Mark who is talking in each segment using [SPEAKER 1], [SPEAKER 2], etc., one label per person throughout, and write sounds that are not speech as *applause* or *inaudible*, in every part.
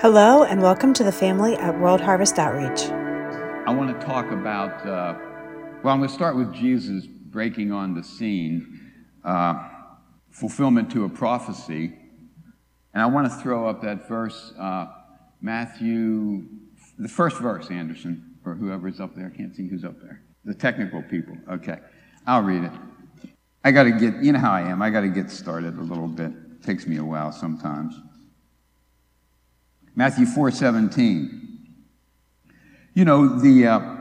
[SPEAKER 1] Hello, and welcome to the family at World Harvest Outreach.
[SPEAKER 2] I want to talk about, uh, well, I'm going to start with Jesus breaking on the scene, uh, fulfillment to a prophecy. And I want to throw up that verse, uh, Matthew, the first verse, Anderson, or whoever's up there. I can't see who's up there. The technical people. Okay. I'll read it. I got to get, you know how I am, I got to get started a little bit. It takes me a while sometimes. Matthew 4 17. You know, the. Uh,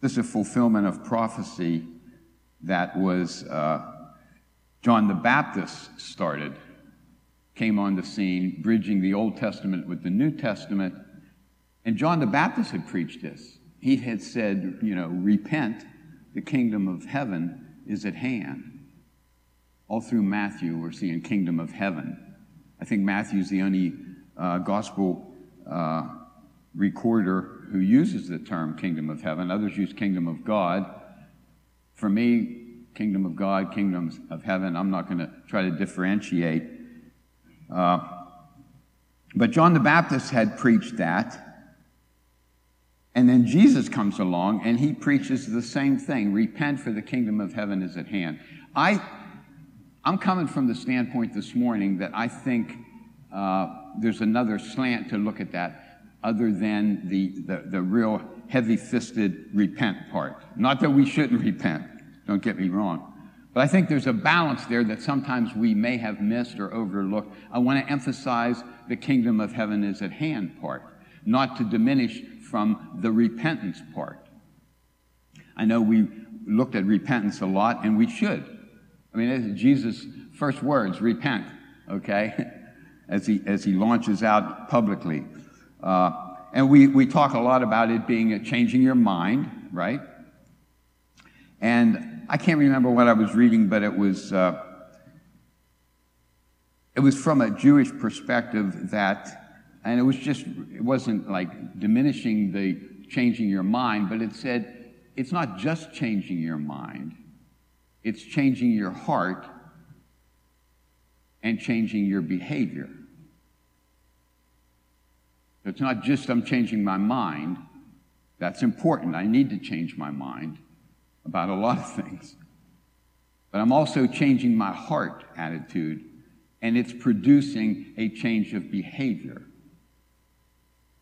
[SPEAKER 2] this is a fulfillment of prophecy that was uh, John the Baptist started, came on the scene, bridging the Old Testament with the New Testament. And John the Baptist had preached this. He had said, you know, repent, the kingdom of heaven is at hand. All through Matthew, we're seeing kingdom of heaven. I think Matthew's the only uh, gospel uh, recorder who uses the term kingdom of heaven. Others use kingdom of God. For me, kingdom of God, kingdoms of heaven, I'm not going to try to differentiate. Uh, but John the Baptist had preached that. And then Jesus comes along and he preaches the same thing repent, for the kingdom of heaven is at hand. I, I'm coming from the standpoint this morning that I think uh, there's another slant to look at that other than the, the, the real heavy fisted repent part. Not that we shouldn't repent, don't get me wrong. But I think there's a balance there that sometimes we may have missed or overlooked. I want to emphasize the kingdom of heaven is at hand part, not to diminish from the repentance part. I know we looked at repentance a lot, and we should. I mean, Jesus' first words, repent, okay, *laughs* as he, as he launches out publicly. Uh, and we, we talk a lot about it being a changing your mind, right? And I can't remember what I was reading, but it was, uh, it was from a Jewish perspective that and it was just, it wasn't like diminishing the changing your mind, but it said it's not just changing your mind, it's changing your heart and changing your behavior. It's not just I'm changing my mind. That's important. I need to change my mind about a lot of things. But I'm also changing my heart attitude, and it's producing a change of behavior.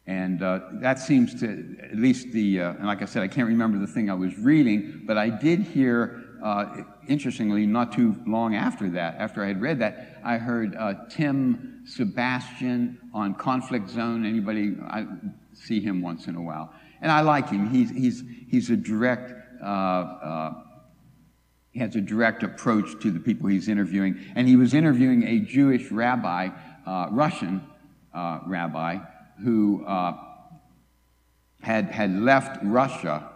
[SPEAKER 2] And uh, that seems to, at least the, uh, and like I said, I can't remember the thing I was reading, but I did hear, uh, interestingly, not too long after that, after I had read that, I heard uh, Tim Sebastian on Conflict Zone. Anybody, I see him once in a while. And I like him. He's, he's, he's a direct, uh, uh, he has a direct approach to the people he's interviewing. And he was interviewing a Jewish rabbi, Russian rabbi, who uh, had, had left Russia,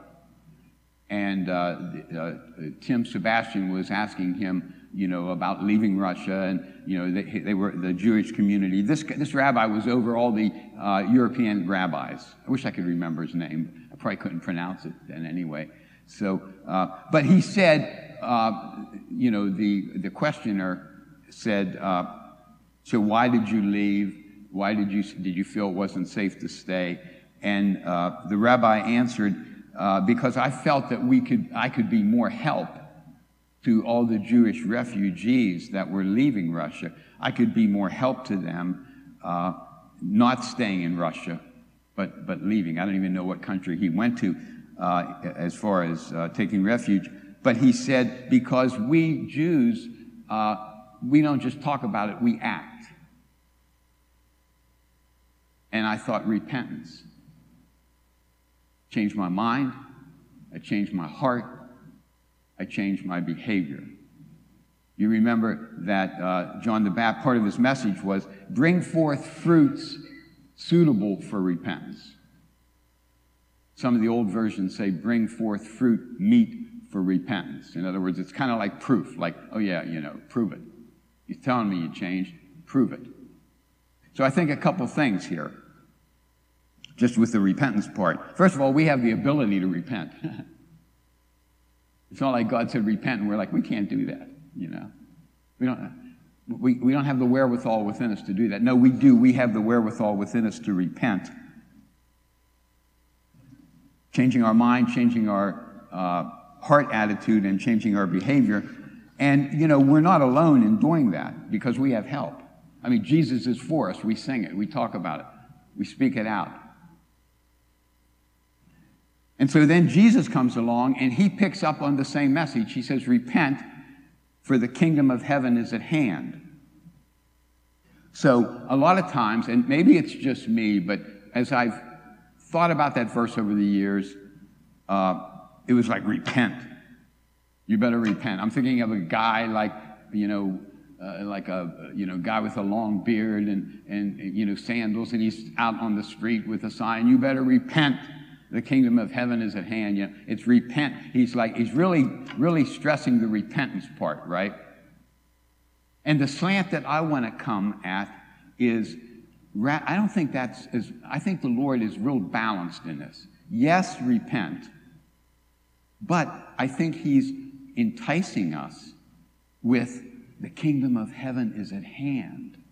[SPEAKER 2] and uh, uh, Tim Sebastian was asking him, you know, about leaving Russia, and you know, they, they were the Jewish community. This this rabbi was over all the uh, European rabbis. I wish I could remember his name. I probably couldn't pronounce it then anyway. So, uh, but he said, uh, you know, the the questioner said, so why did you leave? Why did you, did you feel it wasn't safe to stay? And uh, the rabbi answered, uh, Because I felt that we could, I could be more help to all the Jewish refugees that were leaving Russia. I could be more help to them, uh, not staying in Russia, but, but leaving. I don't even know what country he went to uh, as far as uh, taking refuge. But he said, Because we Jews, uh, we don't just talk about it, we act. And I thought repentance. Changed my mind. I changed my heart. I changed my behavior. You remember that uh, John the Baptist, part of his message was bring forth fruits suitable for repentance. Some of the old versions say bring forth fruit meet for repentance. In other words, it's kind of like proof, like, oh yeah, you know, prove it. He's telling me you changed, prove it. So I think a couple things here just with the repentance part. First of all, we have the ability to repent. *laughs* it's not like God said repent and we're like, we can't do that. you know. We don't, we, we don't have the wherewithal within us to do that. No, we do. We have the wherewithal within us to repent. Changing our mind, changing our uh, heart attitude, and changing our behavior. And, you know, we're not alone in doing that because we have help. I mean, Jesus is for us. We sing it, we talk about it, we speak it out. And so then Jesus comes along and he picks up on the same message. He says, Repent, for the kingdom of heaven is at hand. So, a lot of times, and maybe it's just me, but as I've thought about that verse over the years, uh, it was like, repent. You better repent. I'm thinking of a guy like, you know, uh, like a you know guy with a long beard and, and you know sandals, and he's out on the street with a sign. You better repent. The kingdom of heaven is at hand. You know, it's repent. He's like he's really really stressing the repentance part, right? And the slant that I want to come at is I don't think that's as I think the Lord is real balanced in this. Yes, repent. But I think he's enticing us with the kingdom of heaven is at hand.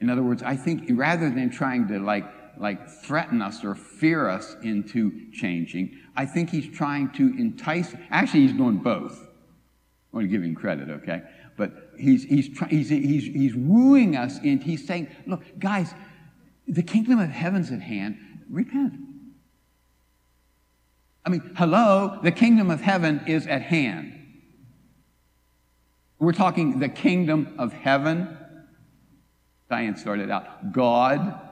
[SPEAKER 2] In other words, I think rather than trying to like, like threaten us or fear us into changing, I think he's trying to entice. Actually, he's doing both. I want to give him credit, okay? But he's, he's, he's, he's, he's wooing us and he's saying, look, guys, the kingdom of heaven's at hand. Repent. I mean, hello, the kingdom of heaven is at hand. We're talking the kingdom of heaven. Diane started out. God.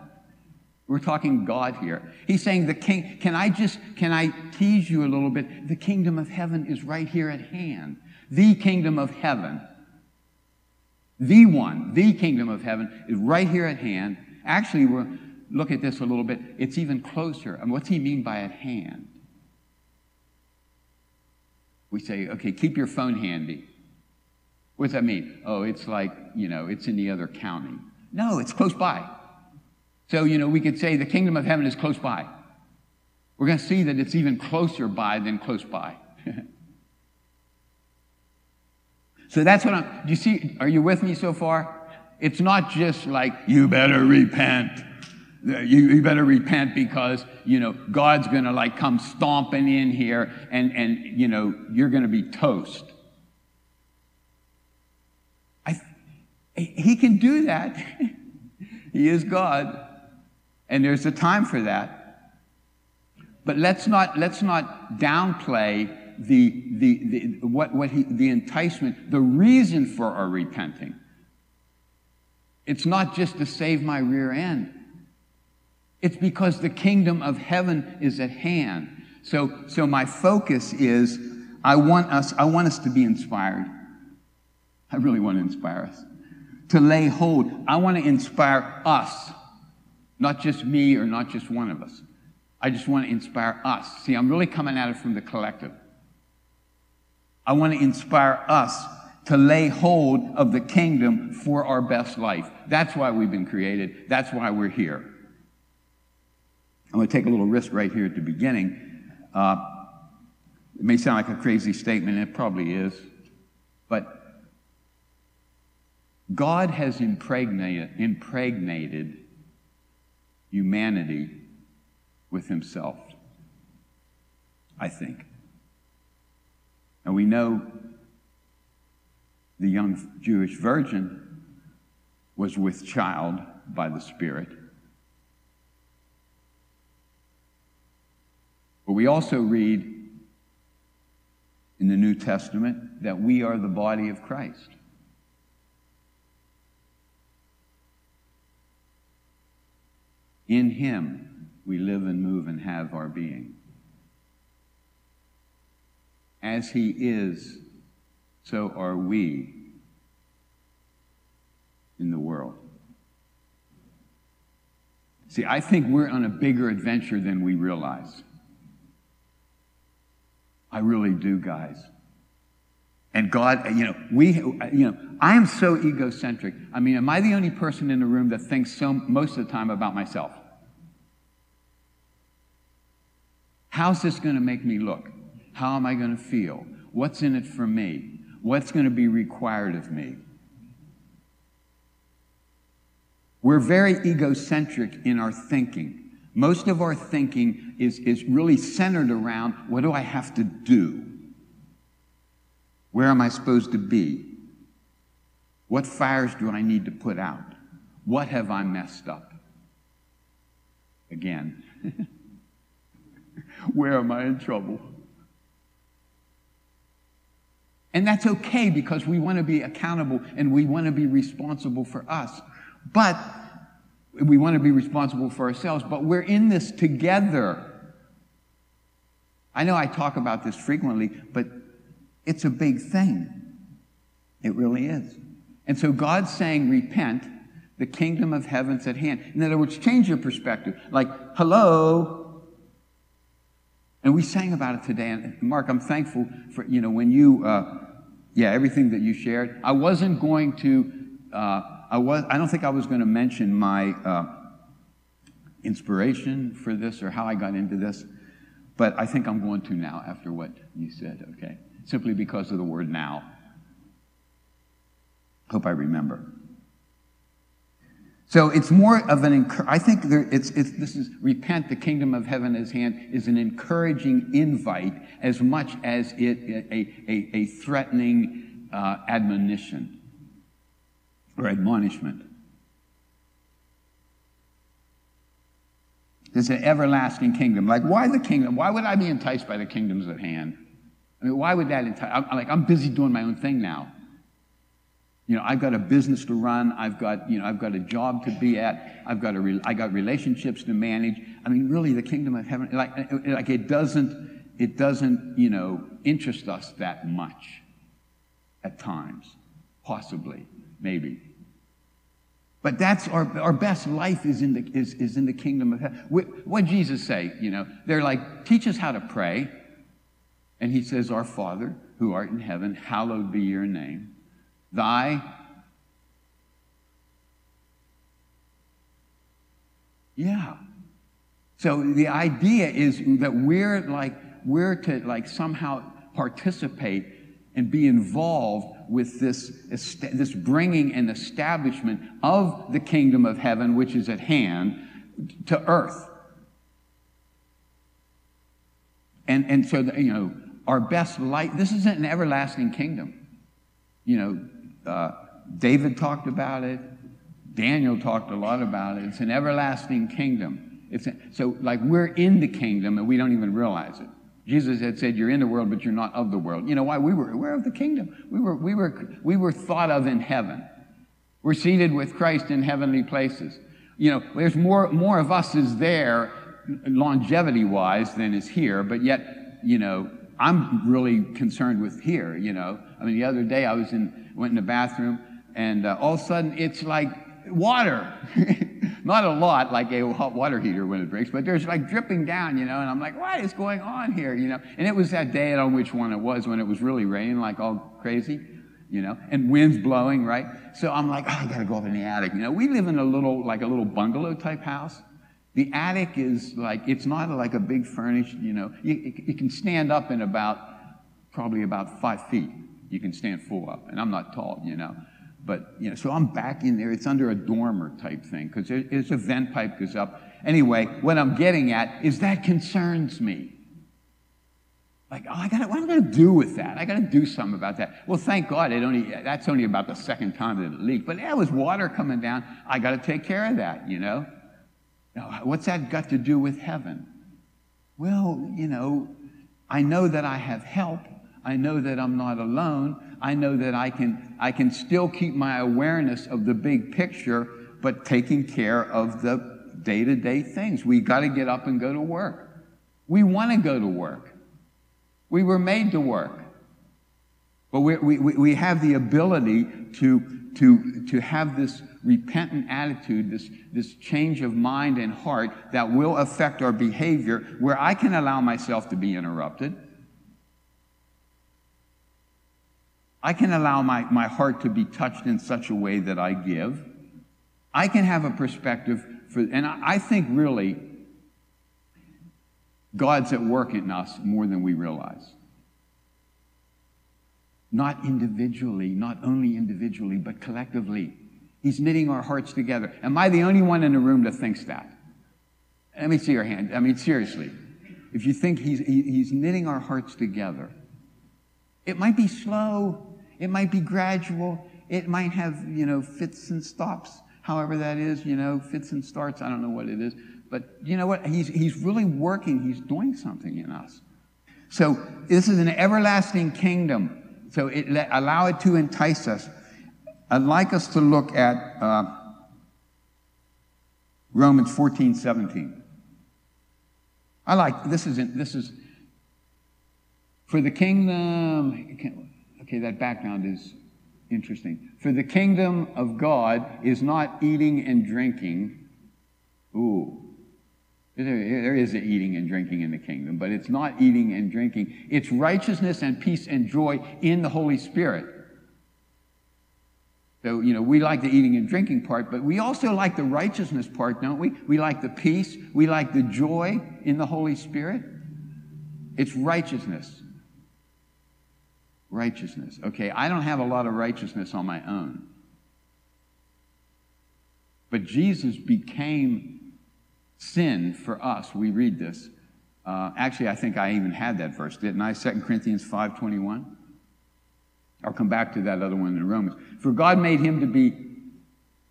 [SPEAKER 2] We're talking God here. He's saying the king, can I just, can I tease you a little bit? The kingdom of heaven is right here at hand. The kingdom of heaven. The one, the kingdom of heaven is right here at hand. Actually, we'll look at this a little bit. It's even closer. And what's he mean by at hand? We say, okay, keep your phone handy. What does that mean? Oh, it's like, you know, it's in the other county. No, it's close by. So, you know, we could say the kingdom of heaven is close by. We're going to see that it's even closer by than close by. *laughs* so that's what I'm, do you see, are you with me so far? It's not just like, you better repent. You, you better repent because, you know, God's going to like come stomping in here and, and, you know, you're going to be toast. I, He can do that. *laughs* he is God. And there's a time for that. But let's not, let's not downplay the, the, the, what, what he, the enticement, the reason for our repenting. It's not just to save my rear end. It's because the kingdom of heaven is at hand. So, so my focus is I want us, I want us to be inspired. I really want to inspire us to lay hold. I want to inspire us, not just me or not just one of us. I just want to inspire us. See, I'm really coming at it from the collective. I want to inspire us to lay hold of the kingdom for our best life. That's why we've been created. That's why we're here. I'm going to take a little risk right here at the beginning. Uh, it may sound like a crazy statement, it probably is, but God has impregnated, impregnated humanity with himself, I think. And we know the young Jewish virgin was with child by the Spirit. But we also read in the New Testament that we are the body of Christ. In Him we live and move and have our being. As He is, so are we in the world. See, I think we're on a bigger adventure than we realize. I really do, guys. And God, you know, we, you know, I am so egocentric. I mean, am I the only person in the room that thinks so most of the time about myself? How's this going to make me look? How am I going to feel? What's in it for me? What's going to be required of me? We're very egocentric in our thinking. Most of our thinking is, is really centered around what do I have to do? Where am I supposed to be? What fires do I need to put out? What have I messed up? Again. *laughs* Where am I in trouble? And that's okay because we want to be accountable and we want to be responsible for us. But we want to be responsible for ourselves, but we're in this together. I know I talk about this frequently, but it's a big thing. It really is. And so God's saying, repent, the kingdom of heaven's at hand. In other words, change your perspective. Like, hello. And we sang about it today. And Mark, I'm thankful for, you know, when you, uh, yeah, everything that you shared. I wasn't going to, uh, I, was, I don't think I was going to mention my uh, inspiration for this or how I got into this, but I think I'm going to now after what you said, okay? Simply because of the word now. Hope I remember. So it's more of an, I think there, it's, it's, this is, repent, the kingdom of heaven is hand, is an encouraging invite as much as it, a, a, a threatening uh, admonition or admonishment. There's an everlasting kingdom. Like, why the kingdom? Why would I be enticed by the kingdoms at hand? I mean, why would that entice? I'm, like, I'm busy doing my own thing now. You know, I've got a business to run. I've got, you know, I've got a job to be at. I've got a, I got relationships to manage. I mean, really, the kingdom of heaven, like, like it doesn't, it doesn't, you know, interest us that much at times, possibly, maybe. But that's our, our best life is in, the, is, is in the kingdom of heaven. What Jesus say? You know, they're like, teach us how to pray. And he says, Our Father, who art in heaven, hallowed be your name. Thy Yeah. So the idea is that we're like we're to like somehow participate and be involved with this, this bringing and establishment of the kingdom of heaven, which is at hand, to earth. And, and so, you know, our best life, this isn't an everlasting kingdom. You know, uh, David talked about it. Daniel talked a lot about it. It's an everlasting kingdom. It's a, so, like, we're in the kingdom and we don't even realize it. Jesus had said, You're in the world, but you're not of the world. You know why? We were aware of the kingdom. We were, we were, we were thought of in heaven. We're seated with Christ in heavenly places. You know, there's more, more of us is there longevity wise than is here, but yet, you know, I'm really concerned with here, you know. I mean, the other day I was in, went in the bathroom, and uh, all of a sudden it's like water. *laughs* Not a lot, like a hot water heater when it breaks, but there's like dripping down, you know, and I'm like, what is going on here, you know? And it was that day, I don't know which one it was, when it was really raining like all crazy, you know, and winds blowing, right? So I'm like, oh, I gotta go up in the attic. You know, we live in a little, like a little bungalow type house. The attic is like, it's not like a big furnished, you know, you, you can stand up in about, probably about five feet. You can stand full up. And I'm not tall, you know. But, you know, so I'm back in there. It's under a dormer type thing because there's a vent pipe goes up. Anyway, what I'm getting at is that concerns me. Like, oh, I got what am I going to do with that? I got to do something about that. Well, thank God, it only that's only about the second time that it leaked. But there was water coming down. I got to take care of that, you know. Now, what's that got to do with heaven? Well, you know, I know that I have help. I know that I'm not alone. I know that I can, I can still keep my awareness of the big picture, but taking care of the day to day things. We got to get up and go to work. We want to go to work. We were made to work. But we, we, we have the ability to, to, to have this repentant attitude, this, this change of mind and heart that will affect our behavior, where I can allow myself to be interrupted. I can allow my, my heart to be touched in such a way that I give. I can have a perspective for, and I, I think really God's at work in us more than we realize. Not individually, not only individually, but collectively. He's knitting our hearts together. Am I the only one in the room that thinks that? Let me see your hand. I mean, seriously. If you think he's, he, he's knitting our hearts together, it might be slow, it might be gradual, it might have, you know, fits and stops, however that is, you know, fits and starts. I don't know what it is. But you know what? He's, he's really working, he's doing something in us. So this is an everlasting kingdom. So it, allow it to entice us. I'd like us to look at uh, Romans 14, 17. I like this is this is for the kingdom. Okay, that background is interesting. For the kingdom of God is not eating and drinking. Ooh, there is eating and drinking in the kingdom, but it's not eating and drinking. It's righteousness and peace and joy in the Holy Spirit. So, you know, we like the eating and drinking part, but we also like the righteousness part, don't we? We like the peace. We like the joy in the Holy Spirit. It's righteousness. Righteousness. Okay, I don't have a lot of righteousness on my own. But Jesus became sin for us. We read this. Uh, actually, I think I even had that verse, didn't I? 2 Corinthians 5.21. I'll come back to that other one in Romans. For God made him to be,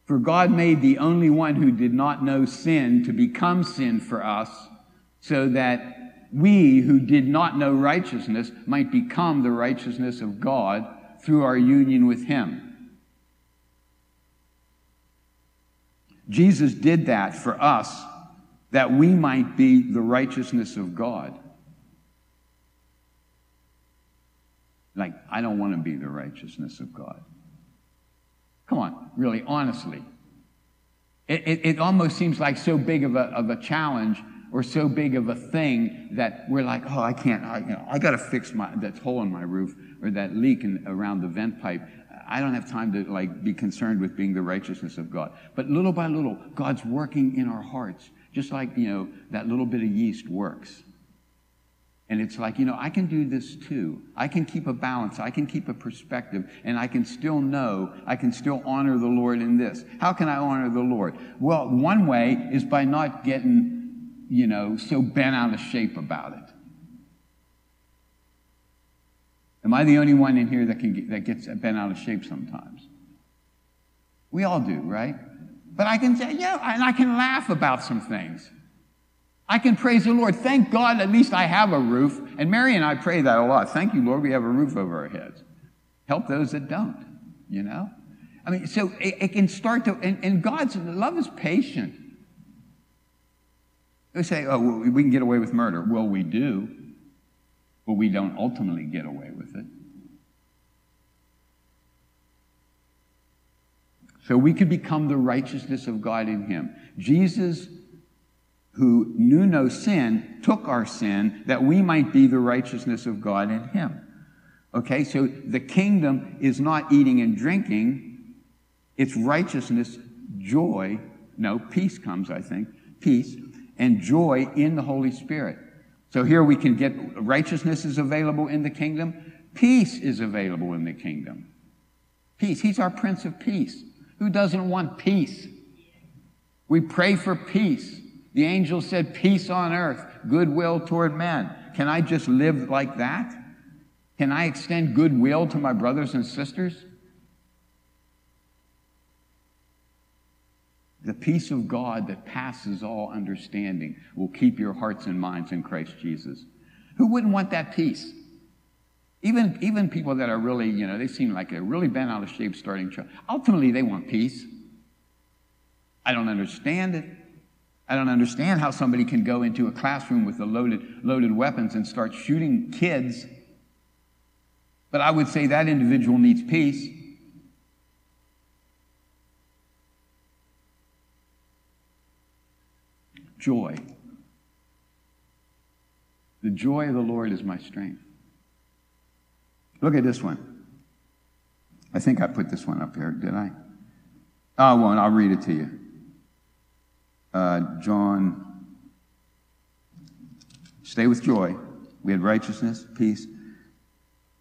[SPEAKER 2] for God made the only one who did not know sin to become sin for us, so that we who did not know righteousness might become the righteousness of God through our union with him. Jesus did that for us that we might be the righteousness of God. Like, I don't want to be the righteousness of God. Come on, really, honestly. It, it, it, almost seems like so big of a, of a challenge or so big of a thing that we're like, oh, I can't, I, you know, I got to fix my, that hole in my roof or that leak in, around the vent pipe. I don't have time to like be concerned with being the righteousness of God. But little by little, God's working in our hearts, just like, you know, that little bit of yeast works. And it's like, you know, I can do this too. I can keep a balance. I can keep a perspective. And I can still know, I can still honor the Lord in this. How can I honor the Lord? Well, one way is by not getting, you know, so bent out of shape about it. Am I the only one in here that, can get, that gets bent out of shape sometimes? We all do, right? But I can say, yeah, and I can laugh about some things. I can praise the Lord. Thank God at least I have a roof. And Mary and I pray that a lot. Thank you, Lord, we have a roof over our heads. Help those that don't, you know? I mean, so it, it can start to, and, and, God's love is patient. They say, oh, well, we can get away with murder. Well, we do, but we don't ultimately get away with it. So we could become the righteousness of God in Him. Jesus who knew no sin, took our sin that we might be the righteousness of God in him. Okay, so the kingdom is not eating and drinking, it's righteousness, joy. No, peace comes, I think, peace, and joy in the Holy Spirit. So here we can get righteousness is available in the kingdom, peace is available in the kingdom. Peace. He's our Prince of Peace. Who doesn't want peace? We pray for peace. The angel said, Peace on earth, goodwill toward men. Can I just live like that? Can I extend goodwill to my brothers and sisters? The peace of God that passes all understanding will keep your hearts and minds in Christ Jesus. Who wouldn't want that peace? Even, even people that are really, you know, they seem like they're really bent out of shape starting trouble. Ultimately, they want peace. I don't understand it. I don't understand how somebody can go into a classroom with the loaded, loaded weapons and start shooting kids. But I would say that individual needs peace. Joy. The joy of the Lord is my strength. Look at this one. I think I put this one up here, did I? Oh, I won't. I'll read it to you uh, John, stay with joy. We had righteousness, peace,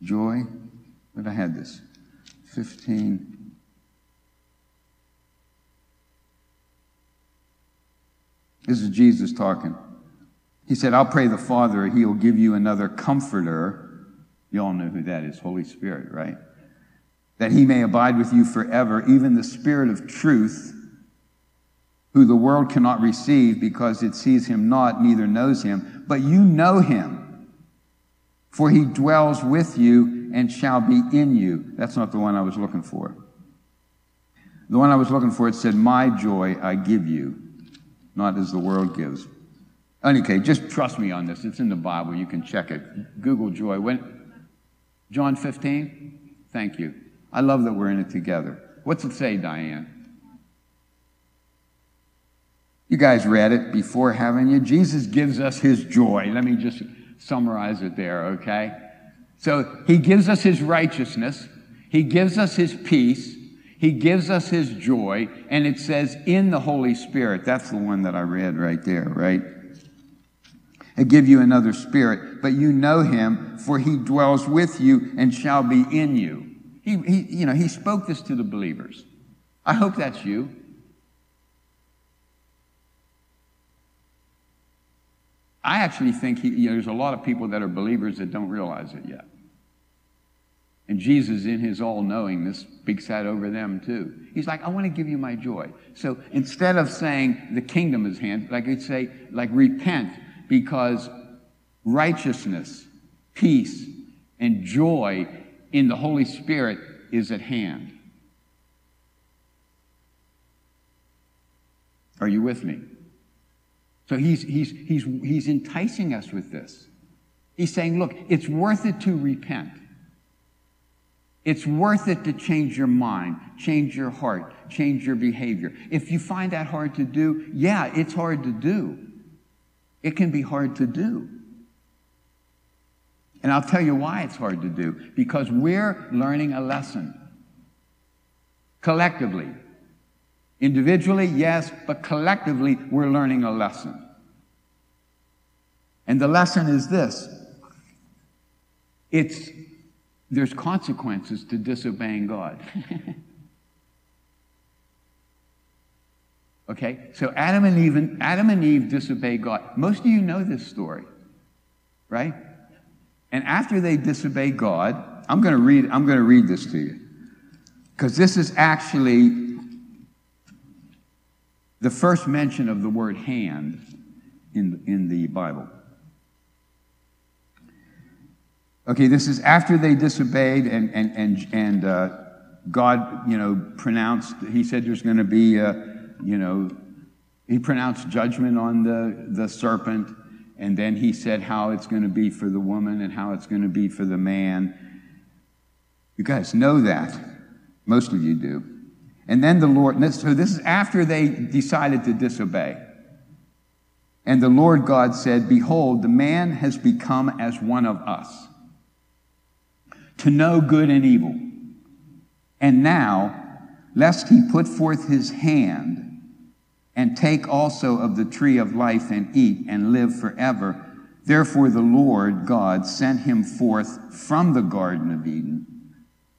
[SPEAKER 2] joy. But I had this. 15. This is Jesus talking. He said, I'll pray the Father, he'll give you another comforter. You all know who that is Holy Spirit, right? That he may abide with you forever, even the Spirit of truth, who the world cannot receive because it sees him not, neither knows him. But you know him, for he dwells with you and shall be in you. That's not the one I was looking for. The one I was looking for, it said, My joy I give you, not as the world gives. Okay, just trust me on this. It's in the Bible. You can check it. Google joy. When, John 15? Thank you. I love that we're in it together. What's it say, Diane? You guys read it before, haven't you? Jesus gives us his joy. Let me just summarize it there, okay? So he gives us his righteousness, he gives us his peace, he gives us his joy, and it says in the Holy Spirit. That's the one that I read right there, right? I give you another spirit, but you know him, for he dwells with you and shall be in you. He, he, you know, he spoke this to the believers. I hope that's you. I actually think he, you know, there's a lot of people that are believers that don't realize it yet. And Jesus, in his all knowingness, speaks that over them too. He's like, I want to give you my joy. So instead of saying the kingdom is hand, like he'd say, like repent, because righteousness, peace, and joy in the Holy Spirit is at hand. Are you with me? So he's, he's, he's, he's enticing us with this. He's saying, look, it's worth it to repent. It's worth it to change your mind, change your heart, change your behavior. If you find that hard to do, yeah, it's hard to do. It can be hard to do. And I'll tell you why it's hard to do. Because we're learning a lesson. Collectively. Individually, yes, but collectively, we're learning a lesson. And the lesson is this it's there's consequences to disobeying God. *laughs* okay? So Adam and Eve Adam and Eve disobeyed God. Most of you know this story, right? And after they disobey God, I'm going to read I'm going to read this to you. Cuz this is actually the first mention of the word hand in, in the Bible. Okay, this is after they disobeyed and, and, and, and uh, God, you know, pronounced, he said there's going to be, a, you know, he pronounced judgment on the, the serpent, and then he said how it's going to be for the woman and how it's going to be for the man. You guys know that. Most of you do. And then the Lord, so this is after they decided to disobey. And the Lord God said, Behold, the man has become as one of us, to know good and evil. And now, lest he put forth his hand and take also of the tree of life and eat and live forever. Therefore, the Lord God sent him forth from the Garden of Eden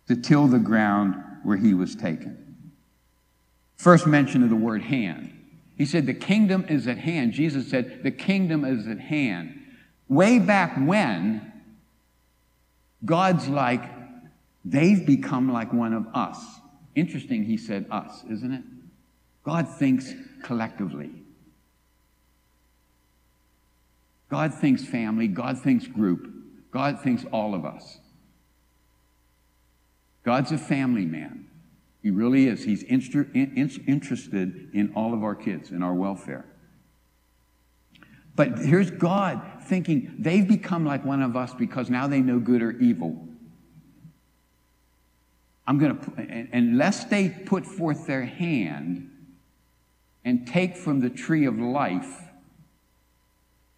[SPEAKER 2] to till the ground where he was taken. First mention of the word hand. He said, The kingdom is at hand. Jesus said, The kingdom is at hand. Way back when, God's like, they've become like one of us. Interesting, he said us, isn't it? God thinks collectively. God thinks family. God thinks group. God thinks all of us. God's a family man. He really is. He's inter- in, interested in all of our kids, and our welfare. But here's God thinking they've become like one of us because now they know good or evil. I'm going to, unless they put forth their hand and take from the tree of life,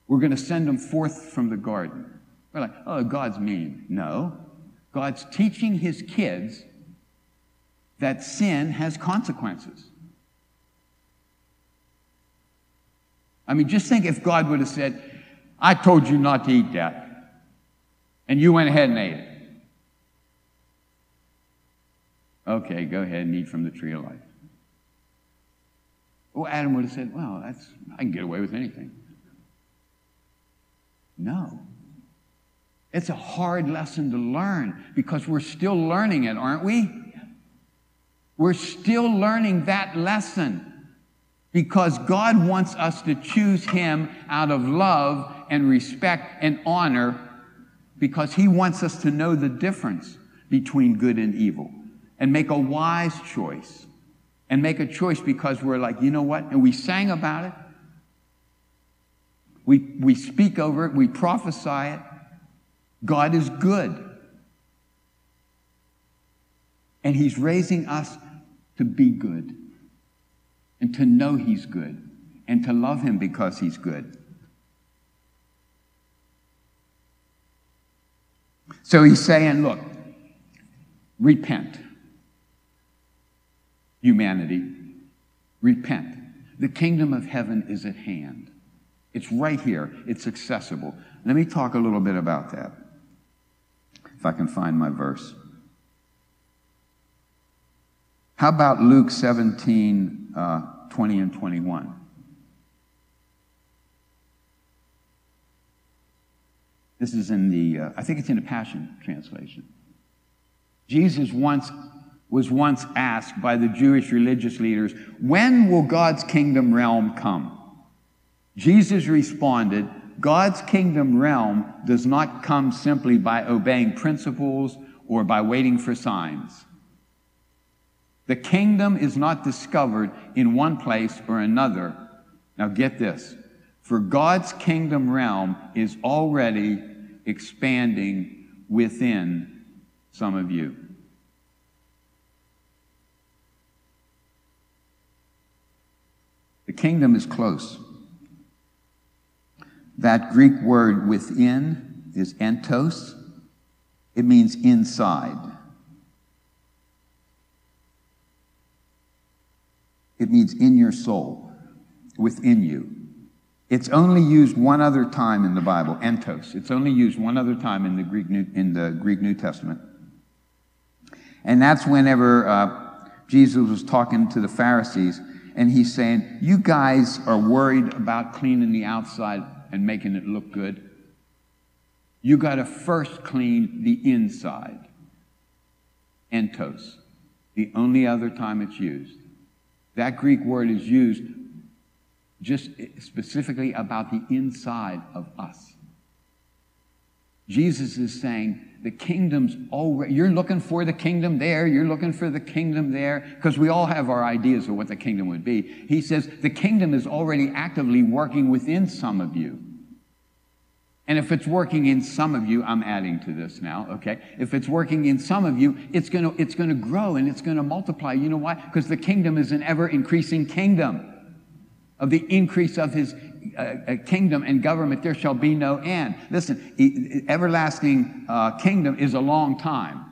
[SPEAKER 2] we're going to send them forth from the garden. We're like, oh, God's mean. No. God's teaching his kids that sin has consequences. I mean, just think if God would have said, I told you not to eat that, and you went ahead and ate it. Okay, go ahead and eat from the tree of life. Well, Adam would have said, Well, that's, I can get away with anything. No. It's a hard lesson to learn because we're still learning it, aren't we? We're still learning that lesson because God wants us to choose Him out of love and respect and honor because He wants us to know the difference between good and evil and make a wise choice and make a choice because we're like, you know what? And we sang about it. We, we speak over it. We prophesy it. God is good. And He's raising us to be good and to know He's good and to love Him because He's good. So He's saying, look, repent. Humanity, repent. The kingdom of heaven is at hand. It's right here. It's accessible. Let me talk a little bit about that. If I can find my verse. How about Luke 17, uh, 20 and 21? This is in the, uh, I think it's in the Passion Translation. Jesus once was once asked by the Jewish religious leaders, When will God's kingdom realm come? Jesus responded, God's kingdom realm does not come simply by obeying principles or by waiting for signs. The kingdom is not discovered in one place or another. Now get this. For God's kingdom realm is already expanding within some of you. Kingdom is close. That Greek word within is entos. It means inside. It means in your soul, within you. It's only used one other time in the Bible, entos. It's only used one other time in the Greek New, in the Greek New Testament. And that's whenever uh, Jesus was talking to the Pharisees and he's saying, You guys are worried about cleaning the outside and making it look good. You got to first clean the inside. Entos, the only other time it's used. That Greek word is used just specifically about the inside of us. Jesus is saying, the kingdom's already, you're looking for the kingdom there, you're looking for the kingdom there, because we all have our ideas of what the kingdom would be. He says the kingdom is already actively working within some of you. And if it's working in some of you, I'm adding to this now, okay? If it's working in some of you, it's gonna, it's gonna grow and it's gonna multiply. You know why? Because the kingdom is an ever increasing kingdom. Of the increase of his uh, kingdom and government, there shall be no end. Listen, everlasting uh, kingdom is a long time.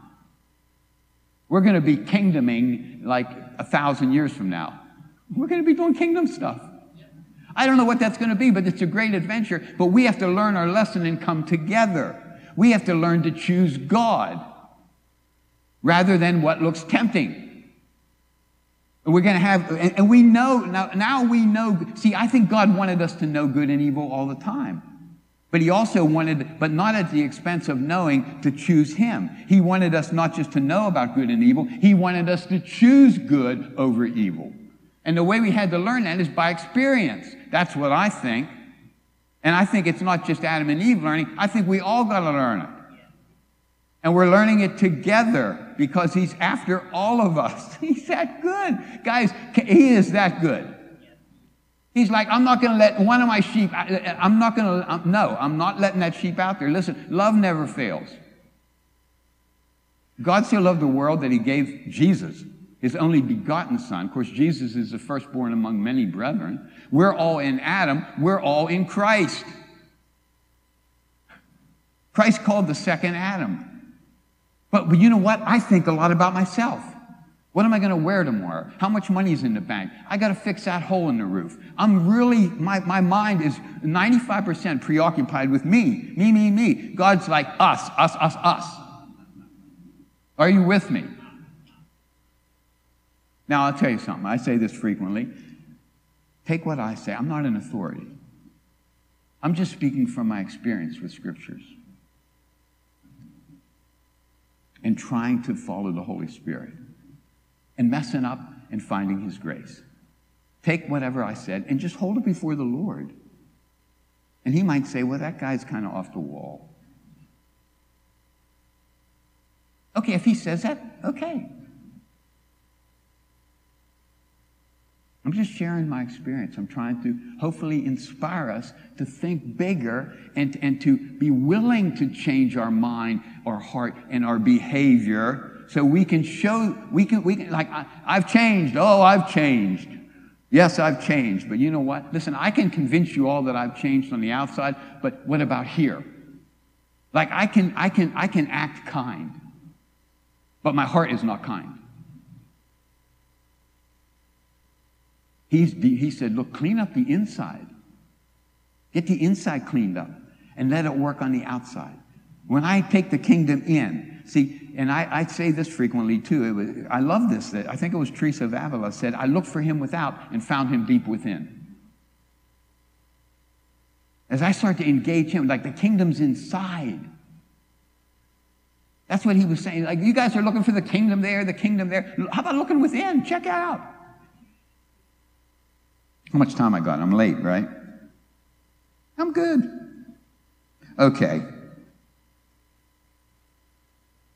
[SPEAKER 2] We're going to be kingdoming like a thousand years from now. We're going to be doing kingdom stuff. I don't know what that's going to be, but it's a great adventure. But we have to learn our lesson and come together. We have to learn to choose God rather than what looks tempting. We're going to have, and we know, now, now we know, see, I think God wanted us to know good and evil all the time. But he also wanted, but not at the expense of knowing, to choose him. He wanted us not just to know about good and evil, he wanted us to choose good over evil. And the way we had to learn that is by experience. That's what I think. And I think it's not just Adam and Eve learning, I think we all got to learn it. And we're learning it together because he's after all of us. *laughs* He's that good. Guys, he is that good. He's like, I'm not going to let one of my sheep, I, am not going to, um, no, I'm not letting that sheep out there. Listen, love never fails. God so loved the world that he gave Jesus, his only begotten son. Of course, Jesus is the firstborn among many brethren. We're all in Adam. We're all in Christ. Christ called the second Adam. But you know what? I think a lot about myself. What am I going to wear tomorrow? How much money is in the bank? I got to fix that hole in the roof. I'm really, my, my mind is 95% preoccupied with me, me, me, me. God's like us, us, us, us. Are you with me? Now, I'll tell you something. I say this frequently. Take what I say. I'm not an authority. I'm just speaking from my experience with scriptures and trying to follow the Holy Spirit and messing up and finding His grace. Take whatever I said and just hold it before the Lord. And He might say, well, that guy's kind of off the wall. Okay, if He says that, okay. I'm just sharing my experience. I'm trying to hopefully inspire us to think bigger and, and to be willing to change our mind, our heart, and our behavior so we can show, we can, we can like, I, I've changed. Oh, I've changed. Yes, I've changed. But you know what? Listen, I can convince you all that I've changed on the outside, but what about here? Like I can, I can, I can act kind, but my heart is not kind. He's, he said, Look, clean up the inside. Get the inside cleaned up and let it work on the outside. When I take the kingdom in, see, and I, I say this frequently too. Was, I love this. I think it was Teresa of Avila said, I looked for him without and found him deep within. As I start to engage him, like the kingdom's inside. That's what he was saying. Like, you guys are looking for the kingdom there, the kingdom there. How about looking within? Check out. How much time I got? I'm late, right? I'm good. Okay.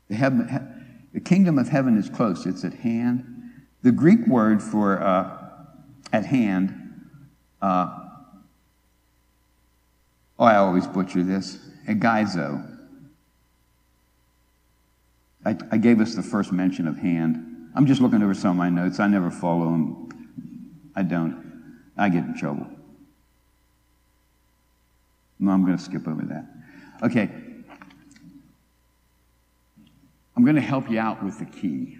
[SPEAKER 2] The, heaven, the kingdom of heaven is close, it's at hand. The Greek word for uh, at hand, uh, oh, I always butcher this, agizo. I, I gave us the first mention of hand. I'm just looking over some of my notes. I never follow them. I don't. I get in trouble. No, I'm going to skip over that. Okay. I'm going to help you out with the key.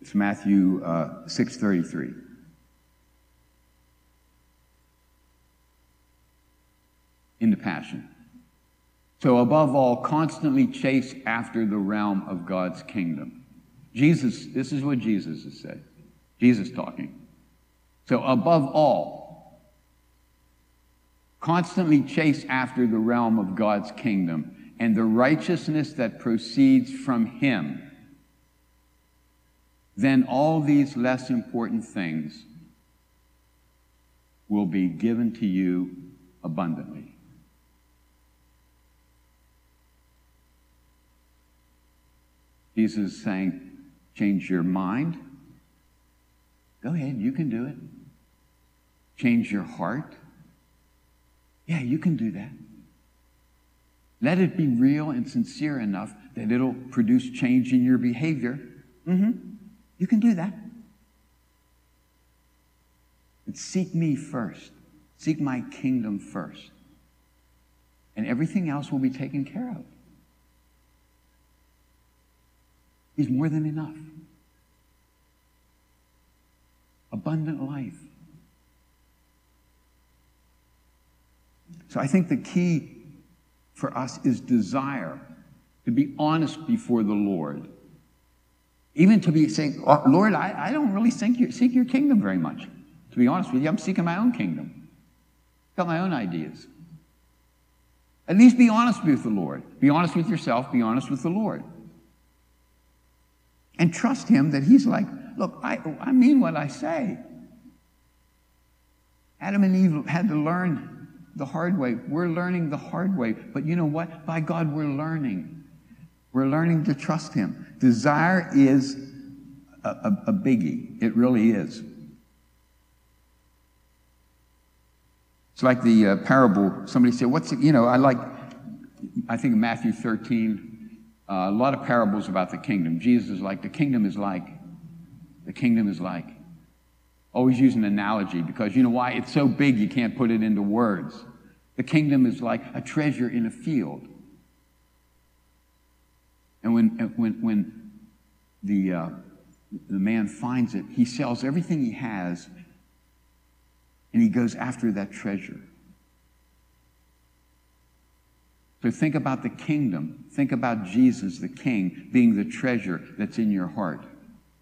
[SPEAKER 2] It's Matthew uh, 6:33. In the Passion. So, above all, constantly chase after the realm of God's kingdom. Jesus, this is what Jesus has said. Jesus talking. So, above all, constantly chase after the realm of God's kingdom and the righteousness that proceeds from Him. Then all these less important things will be given to you abundantly. Jesus is saying, change your mind Go ahead, you can do it. Change your heart. Yeah, you can do that. Let it be real and sincere enough that it'll produce change in your behavior. Mm-hmm. You can do that. But seek me first. Seek my kingdom first. And everything else will be taken care of. He's more than enough abundant life. So I think the key for us is desire to be honest before the Lord. Even to be saying, oh, Lord, I, I don't really seek your, seek your kingdom very much. To be honest with you, I'm seeking my own kingdom. Got my own ideas. At least be honest with the Lord. Be honest with yourself. Be honest with the Lord. And trust Him that He's like, Look, I, I mean what I say. Adam and Eve had to learn the hard way. We're learning the hard way. But you know what? By God, we're learning. We're learning to trust Him. Desire is a, a, a biggie. It really is. It's like the uh, parable. Somebody said, What's it? You know, I like, I think Matthew 13, uh, a lot of parables about the kingdom. Jesus is like, the kingdom is like the kingdom is like. Always use an analogy because you know why? It's so big you can't put it into words. The kingdom is like a treasure in a field. And when, when, when the, uh, the man finds it, he sells everything he has and he goes after that treasure. So think about the kingdom. Think about Jesus, the king, being the treasure that's in your heart.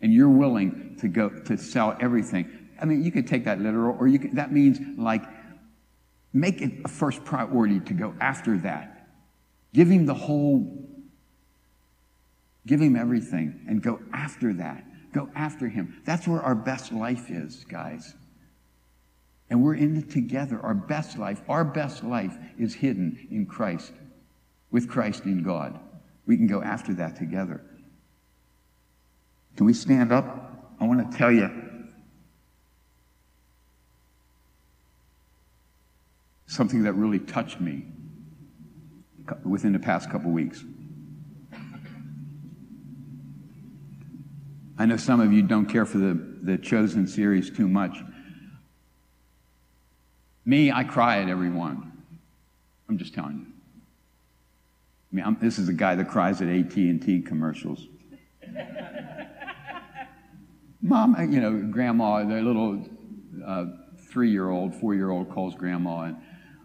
[SPEAKER 2] and you're willing to go to sell everything. I mean, you could take that literal, or you could, that means like make it a first priority to go after that. Give him the whole, give him everything, and go after that. Go after him. That's where our best life is, guys. And we're in it together. Our best life, our best life is hidden in Christ, with Christ in God. We can go after that together. Can we stand up? I want to tell you something that really touched me within the past couple weeks. I know some of you don't care for the, the Chosen series too much. Me, I cry at every one. I'm just telling you. I mean, I'm, this is a guy that cries at AT&T commercials. *laughs* Mom, you know, grandma, their little uh, three-year-old, four-year-old calls grandma, and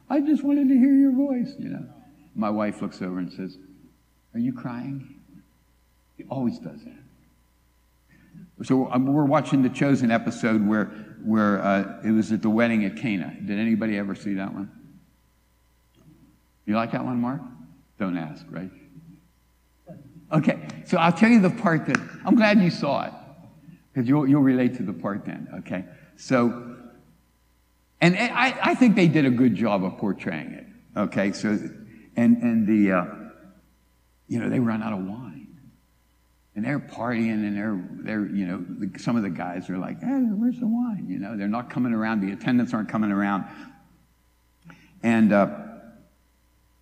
[SPEAKER 2] I just wanted to hear your voice, you know. My wife looks over and says, Are you crying? He always does that. So um, we're watching the Chosen episode where, where uh, it was at the wedding at Cana. Did anybody ever see that one? You like that one, Mark? Don't ask, right? Okay, so I'll tell you the part that I'm glad you saw it because you'll, you'll relate to the part then, okay? So, and I, I think they did a good job of portraying it, okay? So, and, and the, uh, you know, they run out of wine. And they're partying and they're, they're you know, the, some of the guys are like, hey, where's the wine? You know, they're not coming around. The attendants aren't coming around. And uh,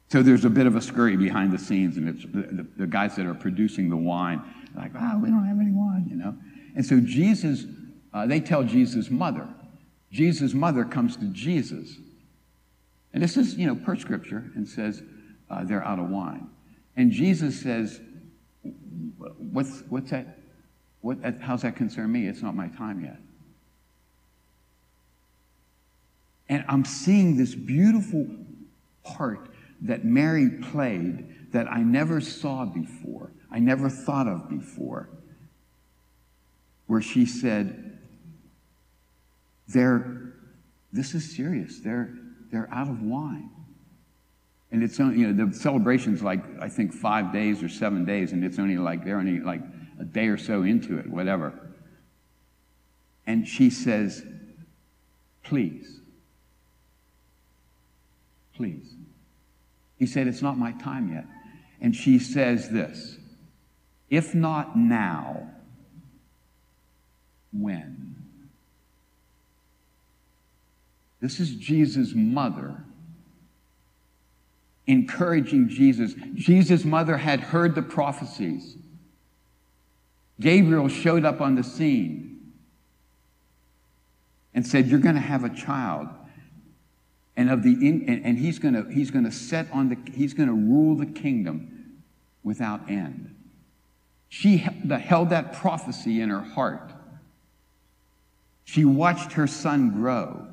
[SPEAKER 2] so there's a bit of a scurry behind the scenes, and it's the, the, guys that are producing the wine, like, oh, we don't have any wine, you know. And so Jesus, uh, they tell Jesus' mother. Jesus' mother comes to Jesus. And this is, you know, per scripture, and says, uh, they're out of wine. And Jesus says, what's, what's that? What, how's that concern me? It's not my time yet. And I'm seeing this beautiful part that Mary played that I never saw before, I never thought of before where she said, they're, this is serious. They're, they're out of wine. And it's only, you know, the celebration's like, I think, five days or seven days, and it's only like, they're only like a day or so into it, whatever. And she says, please, please. He said, it's not my time yet. And she says this, if not now, when. This is Jesus' mother encouraging Jesus. Jesus' mother had heard the prophecies. Gabriel showed up on the scene and said, You're going to have a child. And of the in, and, and he's going he's to set on the he's going to rule the kingdom without end. She held that prophecy in her heart. She watched her son grow.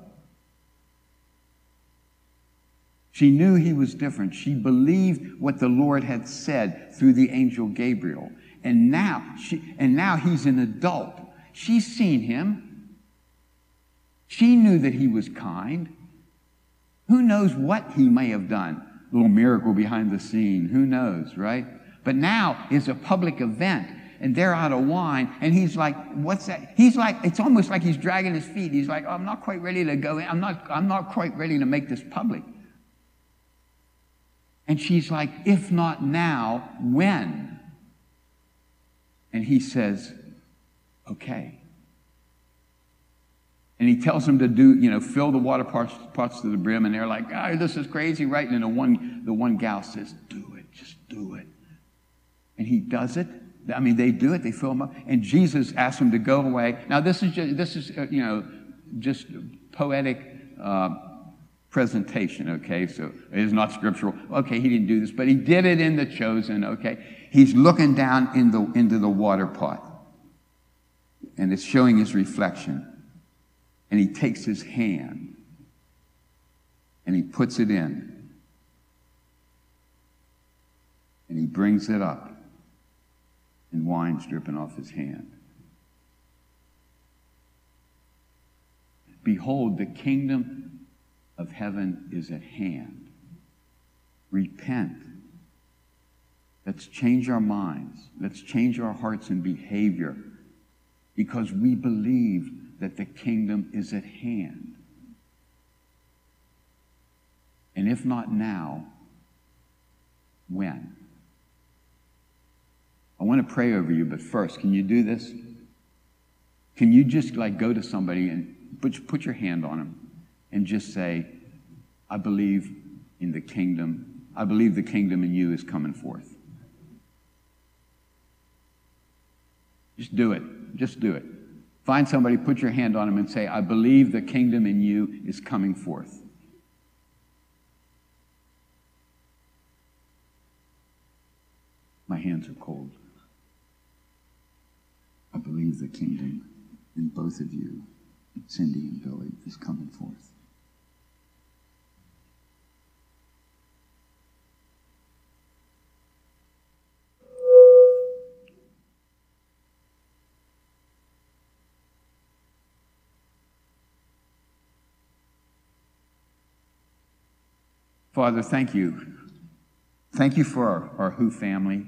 [SPEAKER 2] She knew he was different. She believed what the Lord had said through the angel Gabriel. And now, she, and now he's an adult. She's seen him. She knew that he was kind. Who knows what he may have done? Little miracle behind the scene. Who knows, right? But now it's a public event and they're out of wine. And he's like, what's that? He's like, it's almost like he's dragging his feet. He's like, oh, I'm not quite ready to go in. I'm not, I'm not quite ready to make this public. And she's like, if not now, when? And he says, okay. And he tells them to do, you know, fill the water pots, pots to the brim. And they're like, oh, this is crazy, right? And the one, the one gal says, do it, just do it. And he does it. I mean, they do it. They fill them up. And Jesus asks them to go away. Now, this is just, this is, uh, you know, just poetic uh, presentation, okay? So it is not scriptural. Okay, he didn't do this, but he did it in the chosen, okay? He's looking down in the, into the water pot and it's showing his reflection. And he takes his hand and he puts it in and he brings it up and wine's dripping off his hand. Behold, the kingdom of heaven is at hand. Repent. Let's change our minds. Let's change our hearts and behavior because we believe that the kingdom is at hand. And if not now, when? I want to pray over you, but first, can you do this? Can you just like go to somebody and put, put your hand on them and just say, I believe in the kingdom. I believe the kingdom in you is coming forth. Just do it. Just do it. Find somebody, put your hand on them, and say, I believe the kingdom in you is coming forth. My hands are cold. I believe the kingdom in both of you, Cindy and Billy, is coming forth. Father, thank you. Thank you for our, our Who family,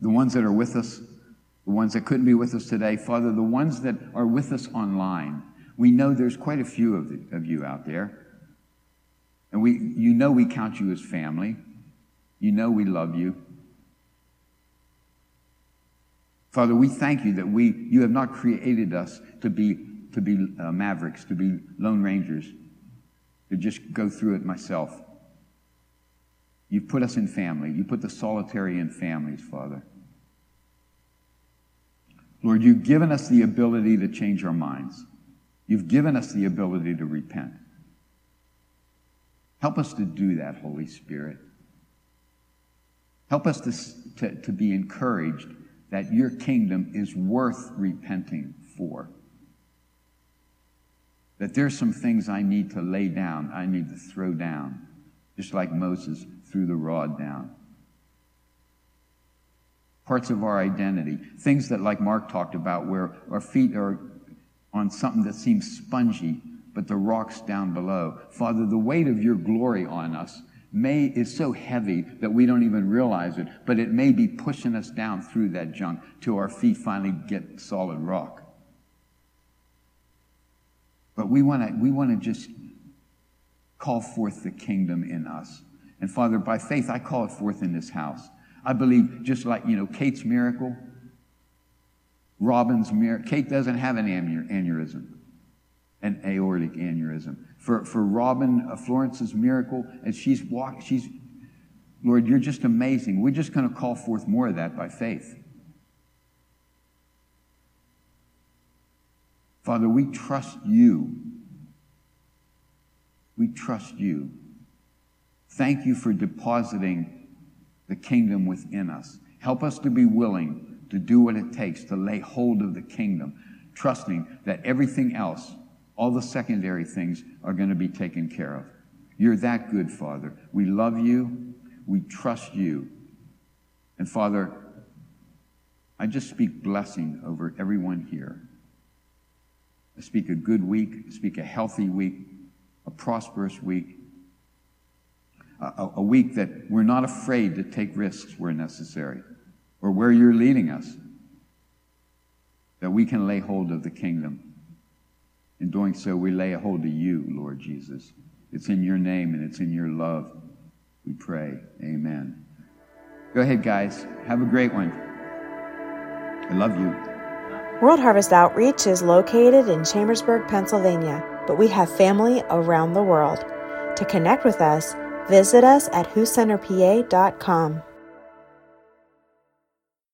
[SPEAKER 2] the ones that are with us, the ones that couldn't be with us today. Father, the ones that are with us online. We know there's quite a few of, the, of you out there. And we, you know we count you as family. You know we love you. Father, we thank you that we, you have not created us to be, to be uh, mavericks, to be lone rangers to just go through it myself. You put us in family. You put the solitary in families, Father. Lord, you've given us the ability to change our minds. You've given us the ability to repent. Help us to do that, Holy Spirit. Help us to, to, to be encouraged that your kingdom is worth repenting for that there's some things I need to lay down, I need to throw down, just like Moses threw the rod down. Parts of our identity, things that, like Mark talked about, where our feet are on something that seems spongy, but the rock's down below. Father, the weight of your glory on us may is so heavy that we don't even realize it, but it may be pushing us down through that junk till our feet finally get solid rock. But we want to we want to just call forth the kingdom in us. And Father, by faith, I call it forth in this house. I believe just like, you know, Kate's miracle, Robin's miracle. Kate doesn't have an aneurysm, an aortic aneurysm. For, for Robin, uh, Florence's miracle, and she's walking, she's, Lord, you're just amazing. We're just going to call forth more of that by faith. Father, we trust you. We trust you. Thank you for depositing the kingdom within us. Help us to be willing to do what it takes to lay hold of the kingdom, trusting that everything else, all the secondary things, are going to be taken care of. You're that good, Father. We love you. We trust you. And Father, I just speak blessing over everyone here. Speak a good week, speak a healthy week, a prosperous week, a, a week that we're not afraid to take risks where necessary or where you're leading us, that we can lay hold of the kingdom. In doing so, we lay a hold of you, Lord Jesus. It's in your name and it's in your love. We pray. Amen. Go ahead, guys. Have a great one. I love you.
[SPEAKER 1] World Harvest Outreach is located in Chambersburg, Pennsylvania, but we have family around the world. To connect with us, visit us at whocenterpa.com.